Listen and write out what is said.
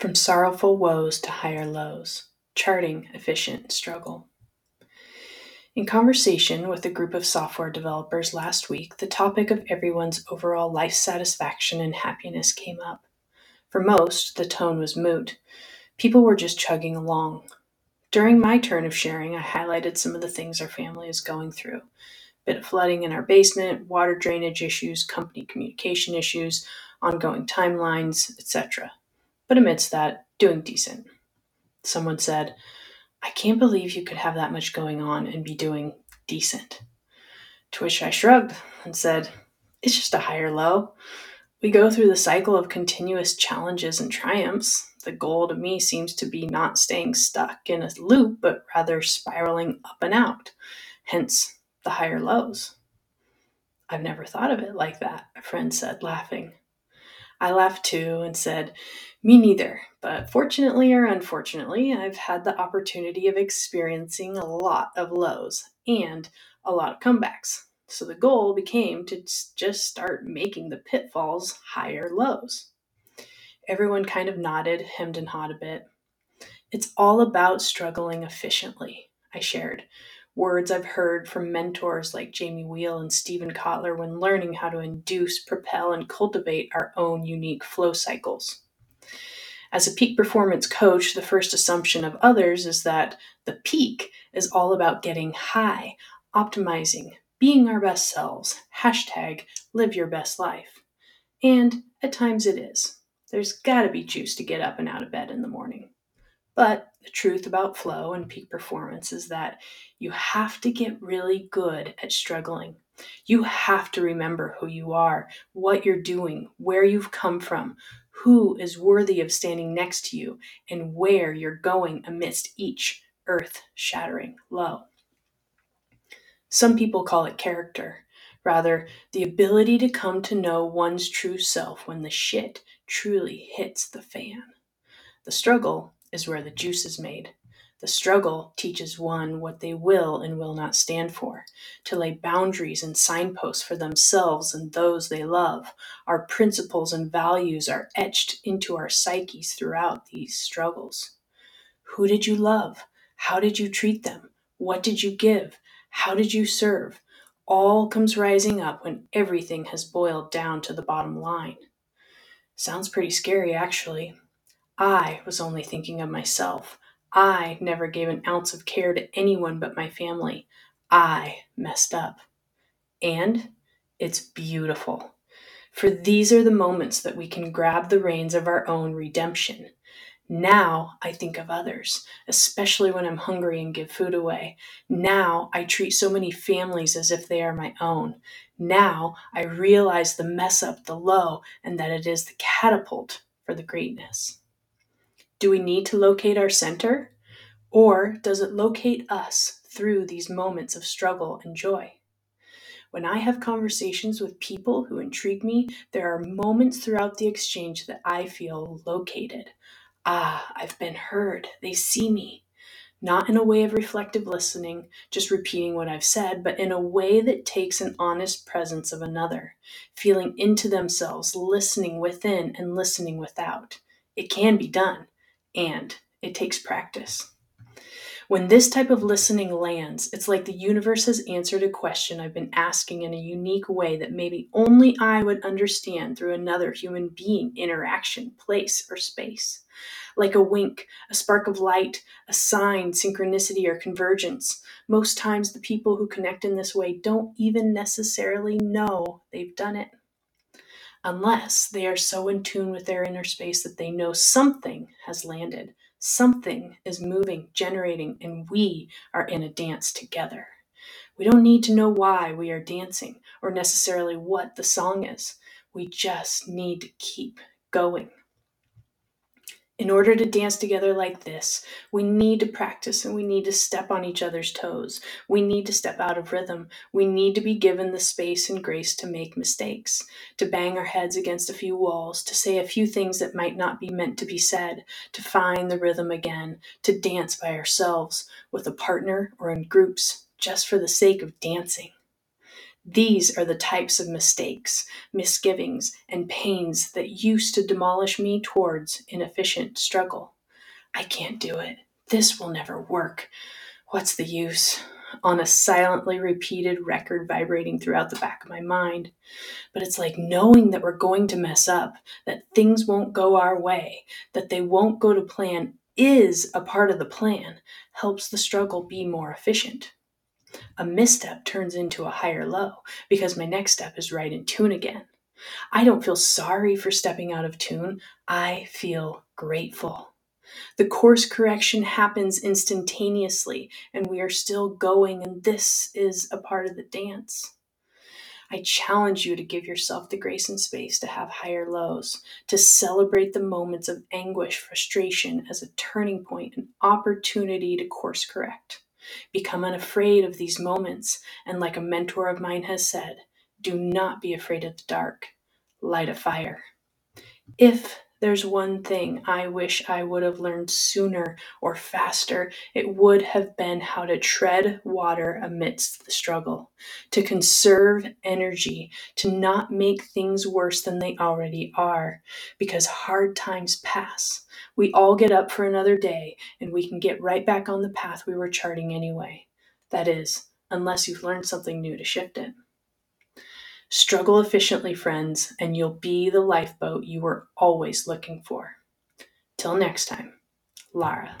From sorrowful woes to higher lows, charting efficient struggle. In conversation with a group of software developers last week, the topic of everyone's overall life satisfaction and happiness came up. For most, the tone was moot. People were just chugging along. During my turn of sharing, I highlighted some of the things our family is going through bit of flooding in our basement, water drainage issues, company communication issues, ongoing timelines, etc. But amidst that, doing decent. Someone said, I can't believe you could have that much going on and be doing decent. To which I shrugged and said, It's just a higher low. We go through the cycle of continuous challenges and triumphs. The goal to me seems to be not staying stuck in a loop, but rather spiraling up and out. Hence, the higher lows. I've never thought of it like that, a friend said, laughing. I laughed too and said, Me neither, but fortunately or unfortunately, I've had the opportunity of experiencing a lot of lows and a lot of comebacks. So the goal became to just start making the pitfalls higher lows. Everyone kind of nodded, hemmed and hawed a bit. It's all about struggling efficiently, I shared, words I've heard from mentors like Jamie Wheal and Steven Kotler when learning how to induce, propel, and cultivate our own unique flow cycles. As a peak performance coach, the first assumption of others is that the peak is all about getting high, optimizing, being our best selves, hashtag live your best life. And at times it is. There's gotta be juice to get up and out of bed in the morning. But the truth about flow and peak performance is that you have to get really good at struggling. You have to remember who you are, what you're doing, where you've come from, who is worthy of standing next to you, and where you're going amidst each earth shattering low. Some people call it character. Rather, the ability to come to know one's true self when the shit truly hits the fan. The struggle is where the juice is made. The struggle teaches one what they will and will not stand for, to lay boundaries and signposts for themselves and those they love. Our principles and values are etched into our psyches throughout these struggles. Who did you love? How did you treat them? What did you give? How did you serve? All comes rising up when everything has boiled down to the bottom line. Sounds pretty scary, actually. I was only thinking of myself. I never gave an ounce of care to anyone but my family. I messed up. And it's beautiful. For these are the moments that we can grab the reins of our own redemption. Now I think of others, especially when I'm hungry and give food away. Now I treat so many families as if they are my own. Now I realize the mess up, the low, and that it is the catapult for the greatness. Do we need to locate our center? Or does it locate us through these moments of struggle and joy? When I have conversations with people who intrigue me, there are moments throughout the exchange that I feel located. Ah, I've been heard. They see me. Not in a way of reflective listening, just repeating what I've said, but in a way that takes an honest presence of another, feeling into themselves, listening within and listening without. It can be done and it takes practice. When this type of listening lands, it's like the universe has answered a question I've been asking in a unique way that maybe only I would understand through another human being, interaction, place, or space. Like a wink, a spark of light, a sign, synchronicity, or convergence. Most times, the people who connect in this way don't even necessarily know they've done it unless they are so in tune with their inner space that they know something has landed, something is moving, generating, and we are in a dance together. We don't need to know why we are dancing or necessarily what the song is. We just need to keep going. In order to dance together like this, we need to practice and we need to step on each other's toes. We need to step out of rhythm. We need to be given the space and grace to make mistakes, to bang our heads against a few walls, to say a few things that might not be meant to be said, to find the rhythm again, to dance by ourselves, with a partner or in groups, just for the sake of dancing. These are the types of mistakes, misgivings, and pains that used to demolish me towards inefficient struggle. I can't do it. This will never work. What's the use? On a silently repeated record vibrating throughout the back of my mind. But it's like knowing that we're going to mess up, that things won't go our way, that they won't go to plan is a part of the plan, helps the struggle be more efficient. A misstep turns into a higher low because my next step is right in tune again. I don't feel sorry for stepping out of tune. I feel grateful. The course correction happens instantaneously, and we are still going, and this is a part of the dance. I challenge you to give yourself the grace and space to have higher lows, to celebrate the moments of anguish, frustration as a turning point, an opportunity to course correct. Become unafraid of these moments, and like a mentor of mine has said, do not be afraid of the dark. Light a fire. If there's one thing I wish I would have learned sooner or faster, it would have been how to tread water amidst the struggle, to conserve energy, to not make things worse than they already are, because hard times pass. We all get up for another day and we can get right back on the path we were charting anyway. That is, unless you've learned something new to shift it. Struggle efficiently, friends, and you'll be the lifeboat you were always looking for. Till next time, Lara.